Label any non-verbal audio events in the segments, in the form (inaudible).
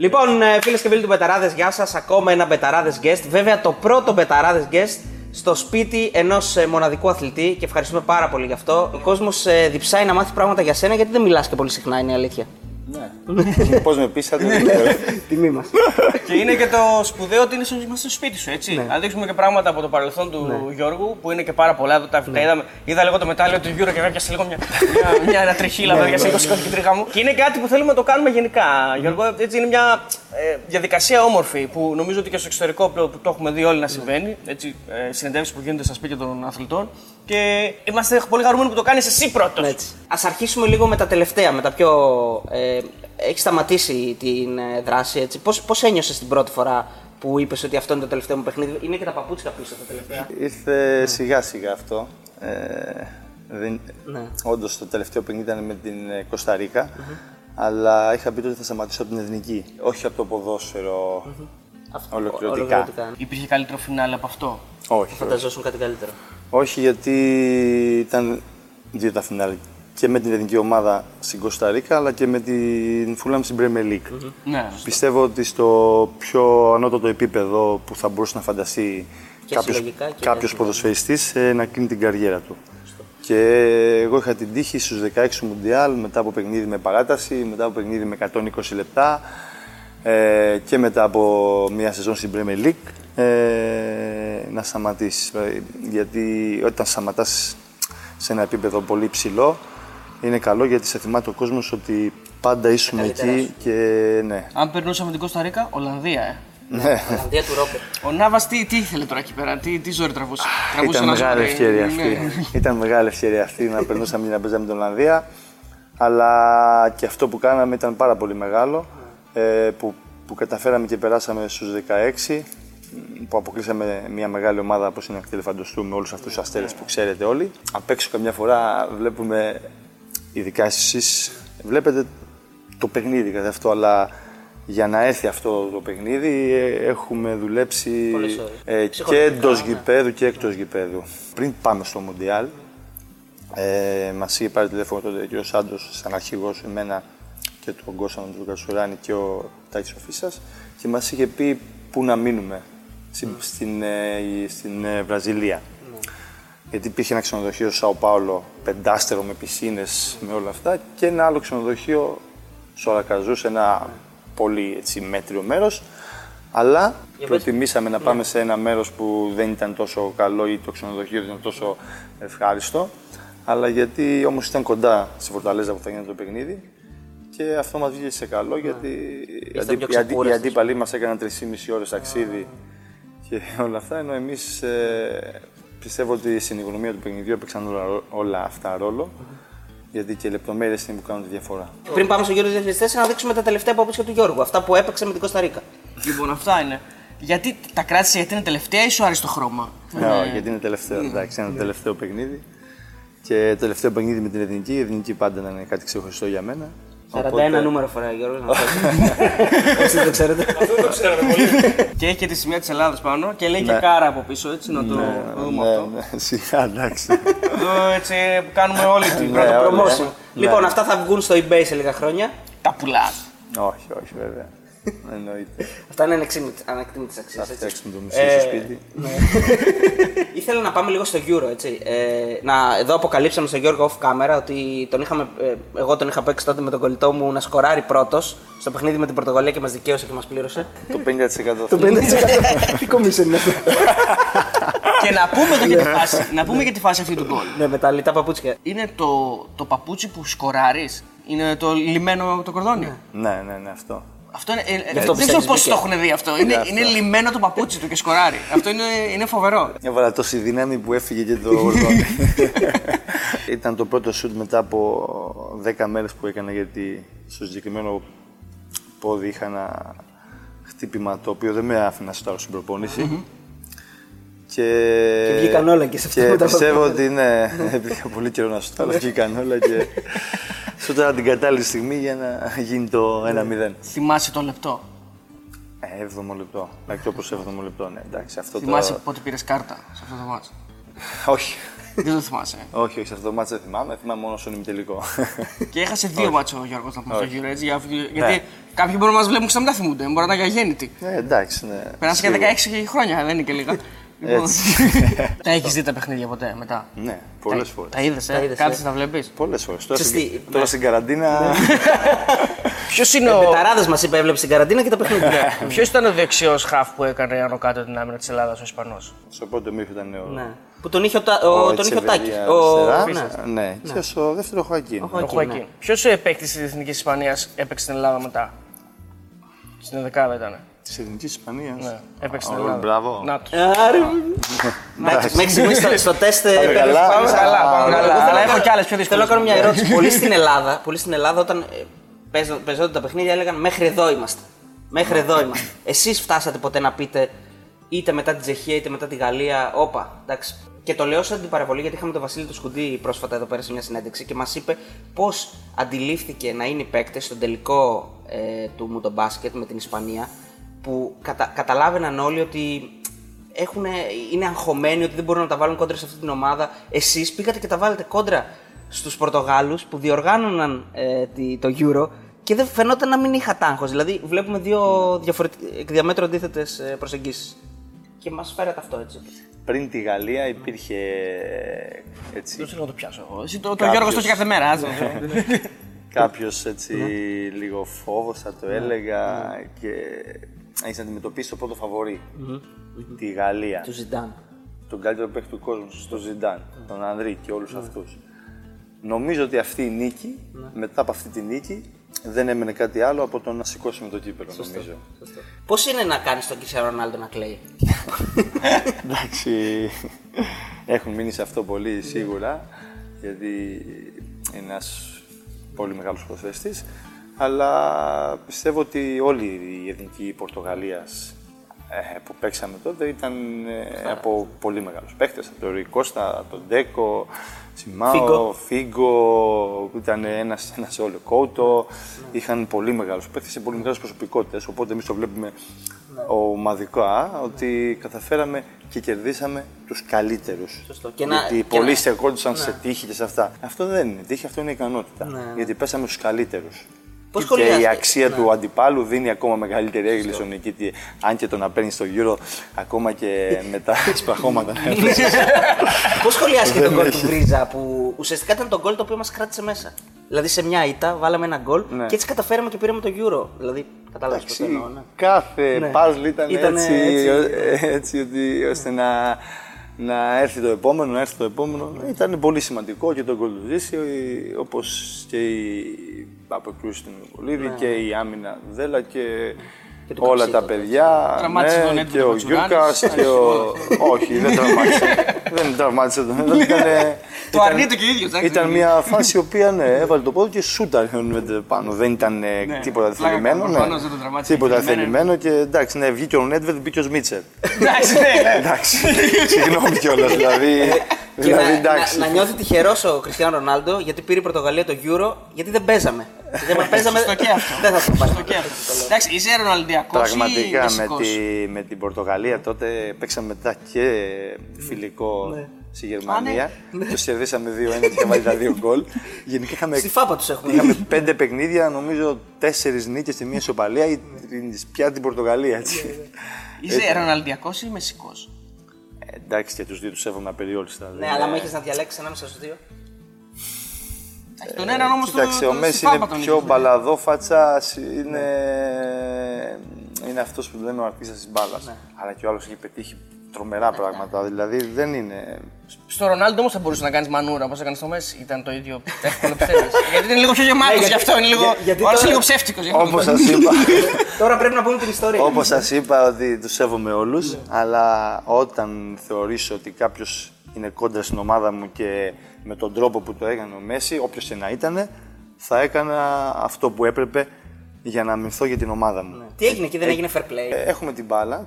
Λοιπόν, φίλες και φίλοι του Μπεταράδες, γεια σας. Ακόμα ένα Μπεταράδες guest. Βέβαια, το πρώτο Μπεταράδες guest στο σπίτι ενός μοναδικού αθλητή και ευχαριστούμε πάρα πολύ γι' αυτό. Ο κόσμος διψάει να μάθει πράγματα για σένα γιατί δεν μιλάς και πολύ συχνά, είναι η αλήθεια. Ναι. (laughs) Πώς με πείσατε. Ναι. δεν ξέρω. Τιμή μας. Και είναι και το σπουδαίο ότι είναι στο, είμαστε στο σπίτι σου, έτσι. Ναι. Αν δείξουμε και πράγματα από το παρελθόν του Γιώργου, που είναι και πάρα πολλά. Εδώ τα, Ναι. τα είδαμε. Είδα λίγο το μετάλλιο του Γιώργου και έπιασε λίγο μια, μια, μια, ένα τριχύλα, Ναι, βέβαια, και λίγο σηκώθηκε η τρίχα μου. Και είναι κάτι που θέλουμε να το κάνουμε γενικά, Γιώργο. Έτσι είναι μια ε, διαδικασία όμορφη που νομίζω ότι και στο εξωτερικό που που το έχουμε δει όλοι να συμβαίνει. Έτσι, ε, συνεντεύξεις που γίνονται στα σπίτια των αθλητών. Και είμαστε πολύ χαρούμενοι που το κάνεις εσύ πρώτος. Έτσι. Α αρχίσουμε λίγο με τα τελευταία, με τα πιο. Ε, έχει σταματήσει την ε, δράση, έτσι. Πώς πώς ένιωσες την πρώτη φορά που είπες ότι αυτό είναι το τελευταίο μου παιχνίδι, Είναι και τα παπούτσια πίσω τα τελευταία. Ήρθε σιγά σιγά αυτό. Ε, δεν... Ναι. Όντως το τελευταίο παιχνίδι ήταν με την ε, Κωνσταντίνα. Αλλά είχα πει ότι θα σταματήσω από την εθνική. Όχι από το ποδόσφαιρο Αυτό- ολοκληρωτικά. ολοκληρωτικά. Υπήρχε καλύτερο φινάλε από αυτό; Όχι, Φανταζόσουν κάτι καλύτερο. Όχι, γιατί ήταν δύο τα φινάλε. Και με την εθνική ομάδα στην Κωνσταντίνα αλλά και με την Φούλαμ στην Premier League. Ναι. Πιστεύω ότι στο πιο ανώτατο επίπεδο που θα μπορούσε να φανταστεί Και κάποιος, συλλογικά και κάποιος εθνικά. ποδοσφαιριστής ε, να κλείνει την καριέρα του. Και εγώ είχα την τύχη στους 16 Μουντιάλ μετά από παιχνίδι με παράταση, μετά από παιχνίδι με 120 λεπτά ε, και μετά από μια σεζόν στην Premier League ε, να σταματήσεις. Ε, Γιατί όταν σταματάς σε ένα επίπεδο πολύ ψηλό είναι καλό γιατί σε θυμάται ο κόσμος ότι πάντα ήσουν καλύτερα εκεί σου. και ναι. Αν περνούσαμε την Κωνσταντίνα, Ολλανδία, ε. ναι. Αντία του Ρόπερ. Ο Νάβα τι, τι ήθελε τώρα εκεί πέρα, τι, τι ζόρι τραβούσε. Τραβούσε Ήταν ένας μεγάλη ζόρι, ευκαιρία ναι. αυτή. Ήταν μεγάλη ευκαιρία αυτή να περνούσαμε και να παίζαμε την Ολλανδία. Αλλά και αυτό που κάναμε ήταν πάρα πολύ μεγάλο. ε, που, που καταφέραμε και περάσαμε στους 16 που αποκλείσαμε μια μεγάλη ομάδα όπως είναι η Ακτελεφαντοστού με όλους αυτούς τους αστέρες που ξέρετε όλοι. Απ' έξω καμιά φορά βλέπουμε, ειδικά εσείς, βλέπετε το παιχνίδι καθ' αυτό, αλλά για να έρθει αυτό το παιχνίδι ε, έχουμε δουλέψει Πολλές ώρες. ε, και Ψυχολογικά, εντός ναι. γηπέδου και εκτός γηπέδου. Πριν πάμε στο Μουντιάλ, ε, μας είχε πάρει τηλέφωνο τότε και ο Σάντος, σαν αρχηγός, εμένα και τον Κώστα τον Κατσουράνη και ο Τάκης Οφίσα και μας είχε πει πού να μείνουμε στην, στην, ε, στην ε, Βραζιλία. Γιατί υπήρχε ένα ξενοδοχείο στο Σάο Πάολο, πεντάστερο με πισίνες, με όλα αυτά, και ένα άλλο ξενοδοχείο στο Αλακαζούς, σε ένα πολύ έτσι, μέτριο μέρος. Αλλά προτιμήσαμε να πάμε σε ένα μέρος που δεν ήταν τόσο καλό ή το ξενοδοχείο δεν ήταν τόσο ευχάριστο. Αλλά γιατί όμως ήταν κοντά στη Φορταλέζα που θα γίνει το παιχνίδι. Και αυτό μας βγήκε σε καλό γιατί οι, Είστε αντί, πιο οι, αντί, οι ξεκούραστος. αντίπαλοι μας έκαναν 3,5 ώρες ταξίδι και όλα αυτά. Ενώ εμείς ε, πιστεύω ότι στην οικονομία του παιχνιδιού έπαιξαν όλα, όλα αυτά ρόλο. Γιατί και οι λεπτομέρειες είναι που κάνουν τη διαφορά. Πριν πάμε στο Γιώργο 2004, να δείξουμε τα τελευταία παπούτσια του Γιώργου. Αυτά που έπαιξε με την Κωνσταντίνα. Λοιπόν, αυτά είναι. Γιατί τα κράτησε γιατί είναι τελευταία ή σου άρεσε το χρώμα; Ναι, όχι, γιατί είναι τελευταίο. Εντάξει, είναι το τελευταίο παιχνίδι. Και το τελευταίο παιχνίδι με την εθνική. Η εθνική πάντα ήταν κάτι ξεχωριστό για μένα. 41 Οπότε- νούμερο φοράει ο Γιώργος, να (laughs) ξέρετε. Όσοι δεν ξέρετε. και έχει και τη σημαία της Ελλάδα πάνω και λέει Ναι. και κάρα από πίσω, έτσι να το Ναι, δούμε ναι, αυτό. ναι, σιγά, εντάξει. Εδώ έτσι που κάνουμε όλη την Ναι, πρώτη όλοι, promotion. ε. Λοιπόν, Ναι. αυτά θα βγουν στο eBay σε λίγα χρόνια. Τα πουλάς. όχι, όχι, βέβαια. (laughs) Εννοείται. Αυτά είναι ανεκτήμητε αξίες. Θα φτιάξουμε το μισό στο σπίτι. (laughs) Ήθελα να πάμε λίγο στο Euro, έτσι. Ε, να, εδώ αποκαλύψαμε στον Γιώργο off camera ότι τον είχαμε, ε, εγώ τον είχα παίξει τότε με τον κολλητό μου να σκοράρει πρώτος στο παιχνίδι με την Πορτογαλία και μας δικαίωσε και μας πλήρωσε. Το 50% Το 50%. (laughs) Τι κομίσιο είναι αυτό; και να πούμε εδώ για τη φάση. να πούμε για τη φάση αυτή του γκολ. Ναι, με τα λιτά παπούτσια. Είναι το, το παπούτσι που σκοράρεις. Είναι το λιμένο από το κορδόνι; Ναι, ναι, ναι, αυτό. Αυτό είναι, ε, ε, αυτό δεν ξέρω πιστεύεις, πώς μπήκε. το έχουν δει αυτό. Είναι, αυτό. είναι λιμένο το παπούτσι του και σκοράρει. αυτό είναι, είναι φοβερό. Έβαλα τόση δύναμη που έφυγε και το (laughs) ορδόνι. Ήταν το πρώτο σουτ μετά από 10 μέρες που έκανα γιατί στο συγκεκριμένο πόδι είχα ένα χτύπημα το οποίο δεν με άφηνε να σουτάρω στην προπόνηση. Και, Και βγήκαν όλα και σε αυτό Και μετά. πιστεύω ότι ναι, (laughs) υπήρχε πολύ καιρό να σουτάρω, βγήκαν όλα και (laughs) σουτάρα την κατάλληλη στιγμή για να γίνει το 1-0. Θυμάσαι το λεπτό. Ε, 7ο λεπτό. Μέχρι το προς 7ο λεπτό, ναι, εντάξει. Αυτό Θυμάσαι το... πότε πήρες κάρτα σε αυτό το μάτσο. Όχι. Δεν το θυμάσαι. όχι, όχι, σε αυτό το μάτς δεν θυμάμαι, θυμάμαι μόνο στον ημιτελικό. Και έχασε δύο μάτσο ο Γιώργος να πούμε στο Όχι. γύρο έτσι. για- Γιατί Ναι. κάποιοι μπορούν να μας βλέπουν και να μην τα θυμούνται. Μπορεί να ήταν για γέννητη. ε, εντάξει, ναι. Πέρασε και σίγουρα. 16 χρόνια, δεν είναι και λίγα. Λοιπόν, Έτσι. (laughs) Τα έχεις δει τα παιχνίδια ποτέ μετά; Ναι, πολλές φορές. Τα είδες, Τα ε. είδες, Κάτσε ε. να βλέπεις; Πολλές φορές. Τώρα, Ξέρεις στην- τι, τώρα ναι. στην καραντίνα. (laughs) Ποιος είναι Ο ο. Μπεταράδε μας είπε, έβλεψε την καραντίνα και τα παιχνίδια. (laughs) Ποιος ήταν ο δεξιός χαφ που έκανε άνω κάτω την άμυνα της Ελλάδας, ο Ισπανός; Στο πρώτο μήχο ήταν ο. ναι. Που τον είχε ο, Τα- ο, τον είχε ο Τάκης. Ο, Αριστερά. ναι. Ναι, και στο δεύτερο Χωακίν. Ο Ο Χωακίν, Χουακίν. ναι. Ποιος παίκτη της Εθνικής Ισπανίας έπαιξε στην Ελλάδα μετά; Στην δεκάδα ήταν. Της Εθνική Ισπανίας. Ναι, έπαιξε στην Ελλάδα. Μπράβο. Να το. Άρε, Εντάξει, μέχρι στιγμής στο, στο τεστ. ε, καλά. πάμε Πάμε καλά, πάμε Εγώ καλά. θέλω Αλλά να έχω κάνω- κι άλλες πιο Θέλω δύσκολε. να κάνω μια ερώτηση. Πολλοί στην Ελλάδα, πολλοί στην Ελλάδα όταν ε, παίζα- παίζονταν τα παιχνίδια έλεγαν μέχρι εδώ είμαστε. Μέχρι εδώ είμαστε. Εσείς φτάσατε ποτέ να πείτε είτε μετά την Τσεχία είτε μετά τη Γαλλία, όπα. Εντάξει. Και το λέω σαν την παραβολή γιατί είχαμε τον Βασίλη του Σκουντή πρόσφατα εδώ πέρα σε μια συνέντευξη και μας είπε πώς αντιλήφθηκε να είναι οι παίκτες στον τελικό ε, του μου το μπάσκετ με την Ισπανία που κατα, καταλάβαιναν όλοι ότι έχουν, είναι αγχωμένοι ότι δεν μπορούν να τα βάλουν κόντρα σε αυτή την ομάδα. Εσείς πήγατε και τα βάλετε κόντρα στους Πορτογάλους που διοργάνωναν ε, τη- το Euro και δεν φαινόταν να μην είχατε άγχο. Δηλαδή, βλέπουμε δύο διαφορετικ- εκ διαμέτρου αντίθετες προσεγγίσεις. Και μας φέρατε αυτό έτσι. Πριν τη Γαλλία υπήρχε έτσι, Δεν θέλω να το πιάσω εγώ. Εσύ το, το Κάποιος. Γιώργος το έχει κάθε μέρα. άτσε. (laughs) κάποιος έτσι Ναι. λίγο φόβος θα το έλεγα και έχεις να αντιμετωπίσεις το πρώτο φαβορί, τη Γαλλία, Του Ζιντάν. τον καλύτερο παίκτη του κόσμου, στον Ζιντάν, τον Ανδρή και όλους αυτούς. Νομίζω ότι αυτή η νίκη, μετά από αυτή τη νίκη, δεν έμενε κάτι άλλο από το να σηκώσουμε το κύπελο, νομίζω. Πώς είναι να κάνεις τον Κριστιανό Ρονάλντο να κλαίει; (laughs) Εντάξει, έχουν μείνει σε αυτό πολύ σίγουρα, γιατί είναι ένας πολύ μεγάλος προσφέστης, αλλά πιστεύω ότι όλη η εθνική Πορτογαλίας ε, που παίξαμε τότε ήταν ε, από πολύ μεγάλους παίχτες, από τον Ρουί Κώστα, τον Ντέκο, Σιμάο, Φίγκο. Φίγκο, που ήταν ένας, ένας όλο κόουτο, είχαν πολύ μεγάλους παίχτες και πολύ μεγάλες προσωπικότητες, οπότε εμείς το βλέπουμε ομαδικά ότι καταφέραμε και κερδίσαμε τους καλύτερους. Σωστό. Και να- Γιατί και πολλοί να- στεκόντουσαν σε τύχη και σε αυτά. Αυτό δεν είναι τύχη, αυτό είναι ικανότητα. Ναι, ναι. Γιατί πέσαμε στους καλύτερους. Πώς και σχολιάζετε- η αξία ναι. του αντιπάλου δίνει ακόμα μεγαλύτερη έγκλη στον νικητή. Αν και το να παίρνει στο γύρο ακόμα και (laughs) μετά σπαχώματα. Πώς σχολιάστηκε τον Δεν γκολ του έχει. Βρίζα που ουσιαστικά ήταν το γκολ το οποίο μας κράτησε μέσα; Δηλαδή σε μια ήττα βάλαμε ένα γκολ Ναι. και έτσι καταφέραμε και πήραμε το Euro. Δηλαδή, κατάλαβες πώς εννοώ. Ναι. Κάθε Ναι. puzzle ήταν, Ήτανε έτσι, έτσι. ε, έτσι ότι, ώστε να, να έρθει το επόμενο, να έρθει το επόμενο. Ήταν πολύ σημαντικό και το γκολ του Ζήση, όπως και η αποκρούση του Νικολίδη και η άμυνα Δέλα και, Ναι. Και του όλα Καψίτο, τα παιδιά. Τραυμάτισε τον ναι, Έντβιν και ο Κοτσουράνης. Γιούρκας και ο... Όχι, δεν τραυμάτισε. (laughs) δεν τραυμάτισε τον Έντβιν. Ήταν, Το αρνείται και ο ίδιος. ήταν μια φάση η οποία ναι, έβαλε το πόδι και σούταρε με πάνω. Δεν ήταν ε, τίποτα πλάκα θελημένο. κάνω, Ναι. προφανώς δεν το τραυμάτισε. Τίποτα Θελημένο. θελημένο και εντάξει, ναι, βγήκε ο Νέντβεντ, μπήκε ο Σμίτσερ. Εντάξει, ναι. εντάξει, συγγνώμη κιόλας. Δηλαδή, Και δηλαδή να, εντάξει. να, να νιώθει τυχερός ο Κριστιανό Ρονάλντο γιατί πήρε η Πορτογαλία το Euro γιατί δεν παίζαμε. (laughs) δεν μα παίζαμε. Σωστό και αυτό. Δεν θα το πάρει. Στο και αυτό. Εντάξει, είσαι Ροναλντιακός ή Πραγματικά με, Μεσικός; τη, με την Πορτογαλία τότε παίξαμε μετά και φιλικό Ναι. στη Γερμανία. Το κερδίσαμε 2-1 και είχαμε βάλει τα δύο γκολ. Γενικά είχαμε, Στη φάπα τους έχουμε. είχαμε πέντε παιχνίδια, νομίζω τέσσερις νίκες και μία ισοπαλία. ή την- Πια την Πορτογαλία έτσι. Είσαι Ροναλντιακός ή Μεσικός; Ε, εντάξει και τους δύο τους σέβομαι απεριόριστα. Ναι, αλλά με έχει να διαλέξεις ανάμεσα στους δύο. Τον έναν όμως Κοιτάξτε, ο Μέσης είναι πιο μπαλαδόφατσα, είναι, είναι αυτός που λέμε ο αρτίστας της μπάλας. Ναι. Αλλά και ο άλλος έχει πετύχει τρομερά πράγματα. Δηλαδή δεν είναι. Στο Ρονάλντο όμως θα μπορούσε να κάνεις μανούρα όπως έκανε στο Μέση. Ήταν το ίδιο εύκολο πιστεύει. (laughs) γιατί είναι λίγο πιο γεμάτος Ναι, γι' γιατί- αυτό. Είναι λίγο. για- γιατί ο άλλος τώρα- είναι λίγο ψεύτικος. Όπως σας είπα, (laughs) Τώρα πρέπει να πούμε την ιστορία. όπως σας είπα ότι τους σέβομαι όλους, Ναι. αλλά όταν θεωρήσω ότι κάποιος είναι κόντρα στην ομάδα μου και με τον τρόπο που το έκανε ο Μέση, όποιος και να ήταν, θα έκανα αυτό που έπρεπε για να αμυνθώ για την ομάδα μου. Τι έγινε εκεί, δεν έγινε fair play; Ε, Έχουμε την μπάλα,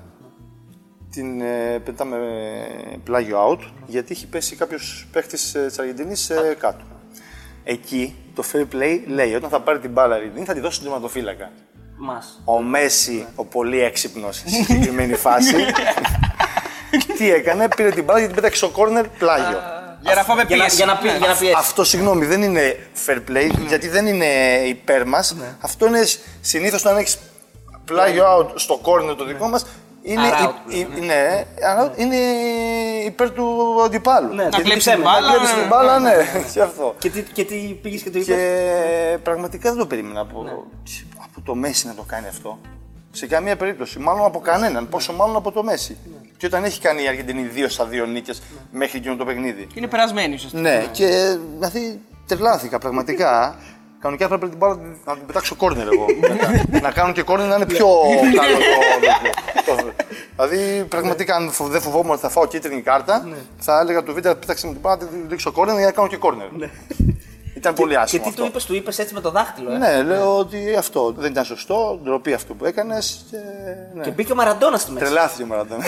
την ε, πετάμε ε, πλάγιο out, γιατί έχει πέσει κάποιος παίχτης της Αργεντινής κάτω. Εκεί το fair play λέει όταν θα πάρει την μπάλα η Αργεντινή θα τη δώσει στον τερματοφύλακα. Μας. Ο Μέση, ο πολύ έξυπνος στη συγκεκριμένη φάση, (laughs) τι έκανε, πήρε την μπάλα και την πέταξε στο κόρνερ πλάγιο. Για να φάμε Για να, πίεση. για να, πει- Ναι. για να πιέσει. Αυτό συγγνώμη, δεν είναι fair play, γιατί δεν είναι υπέρ μας. Αυτό είναι συνήθως όταν έχεις πλάγιο out στο corner το δικό μας. Είναι, Άρα υ- out, υ- ναι, άρα είναι υπέρ του αντιπάλου. Ναι, να Γιατί κλέψει να την μπάλα, κλέψει την ναι. μπάλα, ναι, (laughs) και αυτό. Και τι, και τι πήγες και το είπες; Και πραγματικά δεν το περίμενα από, Ναι. από το Μέση να το κάνει αυτό. Σε καμία περίπτωση. Μάλλον από κανέναν. Πόσο μάλλον από το Μέση. Και όταν έχει κάνει η Αργεντινή δύο στα δύο νίκες μέχρι εκείνο το παιχνίδι. Είναι περασμένη ουσιαστικά. Ναι, και δηλαδή τρελάθηκα πραγματικά. Κανονικά θα έπρεπε την μπάλα να την πετάξω κόρνερ εγώ. μετά. να κάνω και κόρνερ να είναι πιο καλό το, το, Δηλαδή πραγματικά αν φο- δεν φοβόμουν ότι θα φάω κίτρινη κάρτα, θα έλεγα του βίντεο πέταξε με την μπάλα, να την ρίξω κόρνερ για να κάνω και κόρνερ. Ήταν πολύ Και άσχημο τι αυτό. του είπες, του είπες έτσι με το δάχτυλο. Ε; Ναι, λέω ότι αυτό δεν ήταν σωστό, ντροπή αυτό που έκανες. Και, ναι. Και μπήκε ο Μαραντόνα στη μέση. Τρελάθηκε ο Μαραντόνα.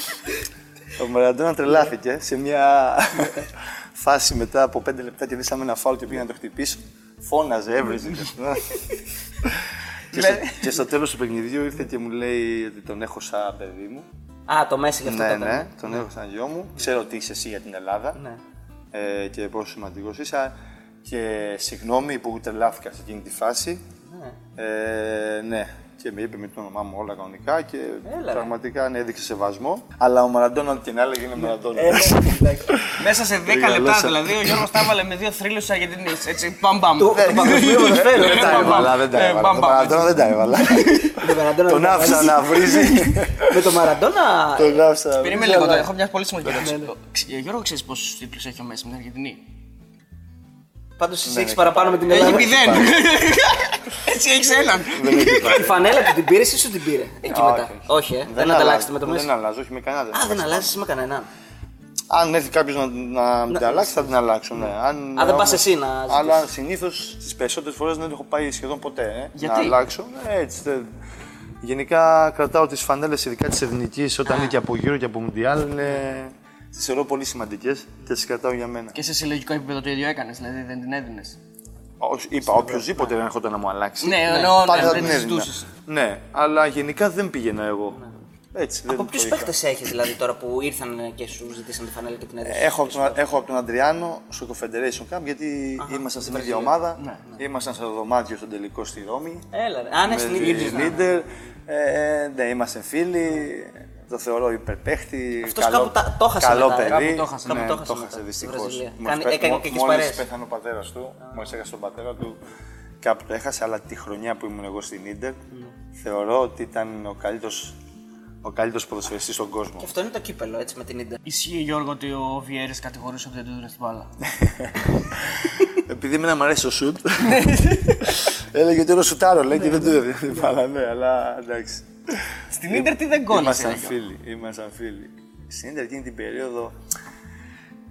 (laughs) ο Μαραντόνα τρελάθηκε σε μια φάση μετά από 5 λεπτά και δίσαμε ένα φάουλ και πήγα να το χτυπήσω. Φώναζε, έβριζε. και αυτό. και, στο, και στο τέλος του παιχνιδιού ήρθε και μου λέει ότι τον έχω σαν παιδί μου. Α, το Μέση γι' αυτό ναι, το έκανε. ναι, τον έχω σαν γιο μου. Ξέρω ότι είσαι εσύ για την Ελλάδα Ναι. ε, και πόσο σημαντικός είσαι. Και συγγνώμη που τρελάθηκα σε εκείνη τη φάση. Ναι. Ε, ναι, και με είπε με το όνομά μου όλα κανονικά και Έλα, ρε. πραγματικά ναι, έδειξε σεβασμό. Αλλά ο Μαραντόνα, ό,τι και να έλεγε, είναι Μαραντόνα. Ε, ναι, εντάξει. Μέσα σε 10 Λίγα λεπτά λόσα. δηλαδή ο Γιώργος τα έβαλε με δύο θρύλους της Αργεντινής. Έτσι, μπαμ μπαμ. Το το παγκοσμίο ποδοσφαίρο. Δεν τα έβαλα, δεν τα Ε, έβαλα. μπαμ, Τον μπαμ, Μαραντόνα δεν τα έβαλα. Με τον Μαραντόνα Τον δεν άφησα βάζει. να βρίζει. Με τον Μαραντόνα. Τον άφησα να Περίμενε βρίζει, λίγο, αλλά- τώρα, έχω μια πολύ σημαντική Ναι, ερώτηση. Ε, Γιώργο, ξέρεις πόσους τίτλους έχει ο Μέση με την Αργεντινή. Πάντως εσύ Ναι, έχεις ναι. παραπάνω με την Έχει Ελλάδα. μηδέν. (laughs) Έτσι έχεις έναν. Δεν έχει πάρει. Η φανέλα του την πήρε ή σου την πήρε. Εκεί Όχι, μετά. Όχι, ε. Δεν αλλάζω, ανταλλάξετε με το Μέση. Δεν αλλάζω, όχι με κανένα. Α, δεν αλλάζεις με κανέναν. Αν έρθει κάποιος να, να με την αλλάξει, θα την αλλάξω. Ναι. Αν, Α, δεν πας όμως- εσύ να ζητήσεις. Αλλά συνήθως τις περισσότερες φορές δεν έχω πάει σχεδόν ποτέ. Ε, Γιατί; Να αλλάξω. Ε, έτσι, δεν- Γενικά κρατάω τις φανέλες, ειδικά τη εθνική, όταν είναι και από γύρω και από Μουντιάλ. Τις θεωρώ πολύ σημαντικές και τις κρατάω για μένα. Και σε συλλογικό επίπεδο το ίδιο έκανες, δηλαδή δεν την έδινες. Όχι, είπα, οποιοδήποτε δεν έρχονταν να μου αλλάξει. Ναι, εννοώ, πάντα ναι, θα δεν την τη έδινα. ζητούσες. Ναι, αλλά γενικά δεν πήγαινα εγώ. Έτσι, δεν Από το ποιους είχα. παίχτε έχεις δηλαδή τώρα που ήρθαν και σου ζητήσαν τη φανέλα και την έδωσαν. Έχω από, τον, έχω από τον Αντριάνο στο Confederation Cup γιατί ήμασταν στην ίδια ομάδα. Ναι, Ήμασταν στο δωμάτιο στον τελικό στη Ρώμη. Έλα, ρε. Α, ναι, στην με ίδια τη ήρθαν. Λίντερ. Ε, ναι, είμαστε φίλοι. Το θεωρώ υπερπαίχτη. Αυτός καλό, κάπου τα- το χάσε καλό μετά, ε. παιδί. Κάπου το χάσε. Κάπου Ναι, το χάσε το μετά, χάσε στη δυστυχώς. Βραζιλία. Κάνει- έκανε και εκείνος Μόλι παρέες. πέθανε ο πατέρας του, μόλις έχασε τον πατέρα του, κάπου το έχασε. Αλλά τη χρονιά που ήμουν εγώ στην Ίντερ, θεωρώ ότι ήταν ο καλύτερο ο καλύτερος ποδοσφαιριστής στον κόσμο. Και αυτό είναι το κύπελο, έτσι με την Ιντερ. Ισχύει Γιώργο ότι ο Βιέρης κατηγορούσε ότι δεν του έδινε την μπάλα. (laughs) Επειδή εμένα μου αρέσει το σουτ, (laughs) έλεγε ότι είναι σουτάρος, λέει και δεν του έδινε την μπάλα, ναι, αλλά εντάξει. Στην Ίντερ τι δεν κόλλησε. Ήμασταν ρε, Γιώργο. φίλοι, ήμασταν φίλοι. Στην Ίντερ εκείνη την περίοδο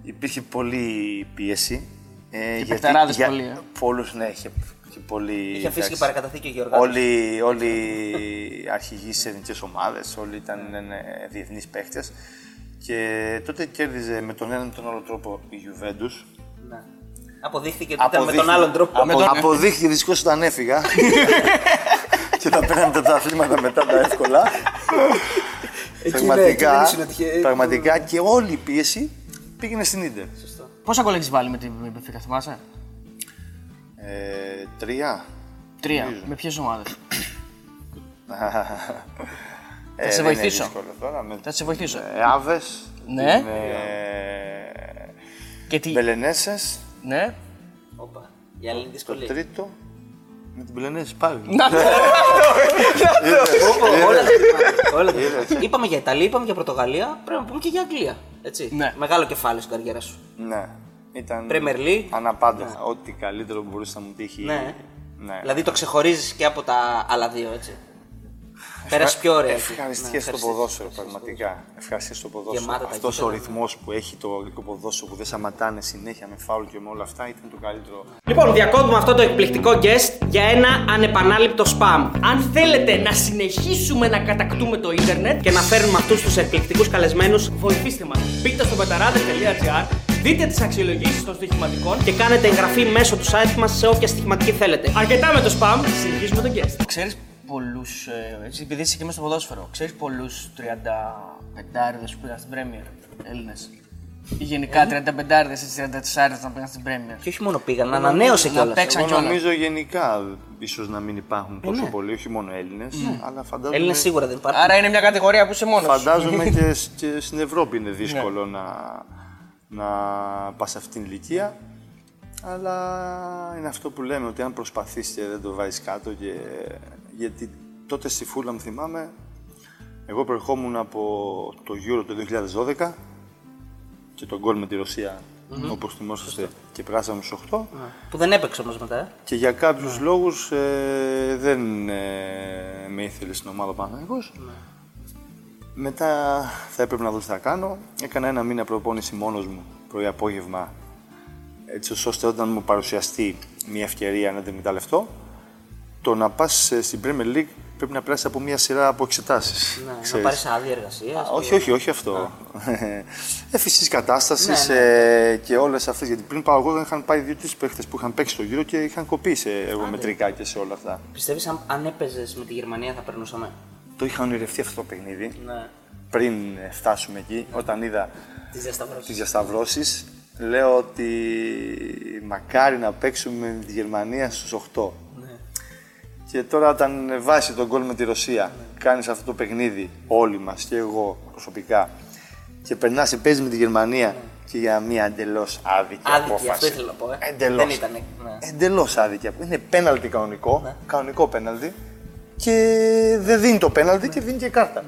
υπήρχε πολλή πίεση. Ε, παιχταράδες πολύ, ε. Πολλούς, ναι, είχε και πολύ... Είχε αφήσει και εντάξει. παρακαταθήκη ο Γιώργο. Όλοι, όλοι οι αρχηγοί στι εθνικέ ομάδε, όλοι ήταν ε, διεθνείς παίχτες. Και τότε κέρδιζε με τον ένα με τον άλλο τρόπο η Juventus. Ναι. Αποδείχθηκε ότι ήταν με τον άλλον τρόπο. Απο, Αποδείχθηκε δυστυχώς όταν έφυγα. (laughs) και τα πέραμε τα αθλήματα μετά τα εύκολα. Εκεί, ναι, εκεί πραγματικά, δεν ήσουν τυχαίοι. πραγματικά και όλη η πίεση πήγαινε στην Ίντερ. Πόσα γκολ έχεις βάλει με την Μπεφίκα, θυμάσαι; Ε, τρία. Τρία. Νομίζω. Με ποιες ομάδες; Ε, σε δεν είναι βοηθήσω. δύσκολο τώρα, με- Θα σε βοηθήσω. ε, Άβες, Ναι. με Και τι. Μπελενέσες, Ναι. Όπα. Η άλλη είναι το δύσκολη. τρίτο, με την Μπελενέσες πάλι. Να το. Όπα, Όλα τα θυμάμαι, όλα τα Είδες. θυμάμαι. Είπαμε για Ιταλία, είπαμε για Πορτογαλία. Πρέπει να πούμε και για Αγγλία. Έτσι. Ναι. Μεγάλο κεφάλαιο στην καριέρα σου. Ναι. Ήταν Premier League. αναπάντεχα. Ό,τι καλύτερο μπορούσε να μου τύχει. Ναι. ναι. Δηλαδή το ξεχωρίζεις και από τα άλλα δύο, έτσι. Πέρασε πιο ωραία. εκεί. Ναι, Ευχαριστίες στο ευχαριστίες. ποδόσφαιρο, πραγματικά. Ευχαριστίες στο ποδόσφαιρο. Γεμάτα τα Αυτός ο γήπεδα. ρυθμός που έχει το αγγλικό ποδόσφαιρο που δεν σταματάνε συνέχεια με φάουλ και με όλα αυτά ήταν το καλύτερο. Λοιπόν, διακόπτουμε αυτό το εκπληκτικό guest για ένα ανεπανάληπτο spam. Αν θέλετε να συνεχίσουμε να κατακτούμε το ίντερνετ, Και να φέρνουμε αυτούς τους εκπληκτικούς καλεσμένους βοηθήστε μας. Μπείτε στο πεταράδε.gr, δείτε τις αξιολογήσεις των στοιχηματικών και κάνετε εγγραφή μέσω του site μας σε όποια στοιχηματική θέλετε. Αρκετά με το spam, συνεχίζουμε το guest. Ξέρεις πολλούς, ε, έτσι, επειδή είσαι και μέσα στο ποδόσφαιρο, ξέρεις πολλούς 35 που πήγαν στην Premier Έλληνες; γενικά 35 ή 34 να πήγαν στην Premier. Και όχι μόνο πήγαν, να ανανέωσε να κιόλας. παίξαν Εγώ κιόλας. νομίζω γενικά ίσως να μην υπάρχουν τόσο πολλοί, όχι μόνο Έλληνες, αλλά φαντάζομαι. Έλληνες σίγουρα δεν υπάρχουν. Άρα είναι μια κατηγορία που είσαι μόνος. Φαντάζομαι (laughs) και, σ- και στην Ευρώπη είναι δύσκολο να, να πας σε αυτήν την ηλικία. Αλλά είναι αυτό που λέμε ότι αν προσπαθείς και δεν το βάζεις κάτω και... γιατί τότε στη Φούλα μου θυμάμαι εγώ προερχόμουν από το Euro το 2012 και τον γκολ με τη ρωσια όπως θυμόσαστε και περάσαμε στους 8 Που δεν έπαιξε όμως μετά. ε. και για κάποιους λόγους ε, δεν ε, με ήθελε στην ομάδα ο Παναθηναϊκός. Μετά θα έπρεπε να δω τι θα κάνω. Έκανα ένα μήνα προπόνηση μόνος μου, πρωί απόγευμα, έτσι ώστε όταν μου παρουσιαστεί μια ευκαιρία να την εκμεταλλευτώ, το να πας ε, στην Premier League πρέπει να περάσεις από μια σειρά από εξετάσεις. Ναι, να ξέρεις. πάρεις άδεια εργασίας. Α, Όχι, όχι, όχι αυτό. Ε, φυσικής κατάστασης Ναι, ναι. ε, και όλες αυτές. Γιατί πριν πάω εγώ δεν είχαν πάει δύο-τρεις παίχτε που είχαν παίξει στο γύρο και είχαν κοπεί σε εργομετρικά και σε όλα αυτά. Πιστεύεις αν, αν έπαιζες με τη Γερμανία θα περνούσαμε; Το είχα ονειρευτεί αυτό το παιχνίδι Ναι. πριν ε, φτάσουμε εκεί, όταν είδα Τις διασταυρώσεις. τις διασταυρώσεις. Λέω ότι μακάρι να παίξουμε με τη Γερμανία στους 8. Ναι. Και τώρα όταν βάσει τον γκολ με τη Ρωσία, κάνεις αυτό το παιχνίδι όλοι μας και εγώ προσωπικά και περνάς και παίζεις με τη Γερμανία και για μια εντελώς άδικη, Άδικη, απόφαση. αυτό ήθελα να πω. Ε. Εντελώς. Δεν ήταν. Ναι. Εντελώς άδικη. Είναι πέναλτι κανονικό, κανονικό πέναλτι και δεν δίνει το πέναλτι και δίνει και κάρτα.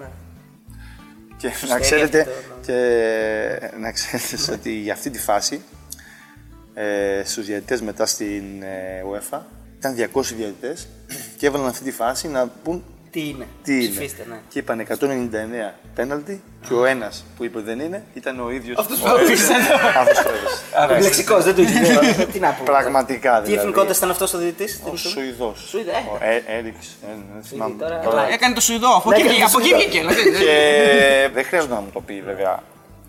Και να ξέρετε, αυτό, ναι. και να ξέρετε ότι για αυτή τη φάση ε, στους διαιτητές μετά στην ε, UEFA ήταν 200 διαιτητές και έβαλαν αυτή τη φάση να πούν Τι είναι. τι είναι. Ψηφίστε, ναι. Και είπαν 199 πέναλτι και ο ένας που είπε δεν είναι ήταν ο ίδιος Αυτός ο που Έλληνας. έπαιζε. Αυτός που έπαιζε. Λεξικός, δεν το είχε. (laughs) Τι να πούμε. Πραγματικά Τι δηλαδή. εθνικότητα ήταν αυτός ο διαιτητής. Ο Σουηδός. Σουηδέ, ε. Ο Ε- Έριξ. ε, Δεν θυμάμαι. τώρα- Τώρα- Έκανε το Σουηδό, από εκεί Ναι, βγήκε. έκανε το Από εκεί Σουηδό. βγήκε. δηλαδή. Και δεν χρειάζεται να μου το πει βέβαια.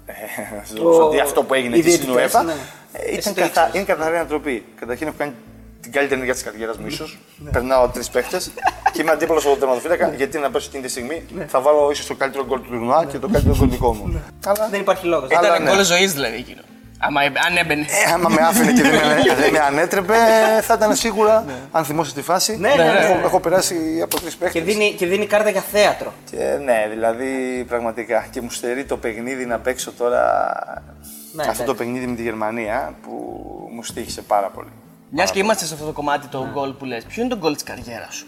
ε, Ότι αυτό που έγινε οι εκεί στην διαιτητές, UEFA ναι. ε, Εσύ ήταν το καθα... ήξερες. είναι καθαρή ανατροπή. Καταρχήν έχω κάνει την καλύτερη ενέργεια της καριέρας μου, ίσως. Ναι. Περνάω τρεις παίχτες και είμαι αντίπαλος στον τερματοφύλακα. Γιατί να πέσω εκείνη τη στιγμή θα βάλω ίσως το καλύτερο γκολ του τουρνουά και το καλύτερο γκολ δικό μου. Αλλά Δεν υπάρχει λόγος. Αλλά Ήταν ναι. γκολ ζωής δηλαδή εκείνο. Άμα έμπαι- αν έμπαινε. ε, άμα με άφηνε και δεν με, (laughs) δεν με ανέτρεπε, θα ήταν σίγουρα, αν θυμόσαι τη φάση, Ναι, ναι, ναι. έχω, έχω περάσει από τρεις παίχτες. Και δίνει, και δίνει κάρτα για θέατρο. Και ναι, δηλαδή πραγματικά. Και μου στερεί το παιχνίδι να παίξω τώρα Ναι, αυτό το εντάξει. παιχνίδι με τη Γερμανία που μου στήχησε πάρα πολύ. Μιας και είμαστε σε αυτό το κομμάτι το γκολ που λες, ποιο είναι το γκολ της καριέρας σου;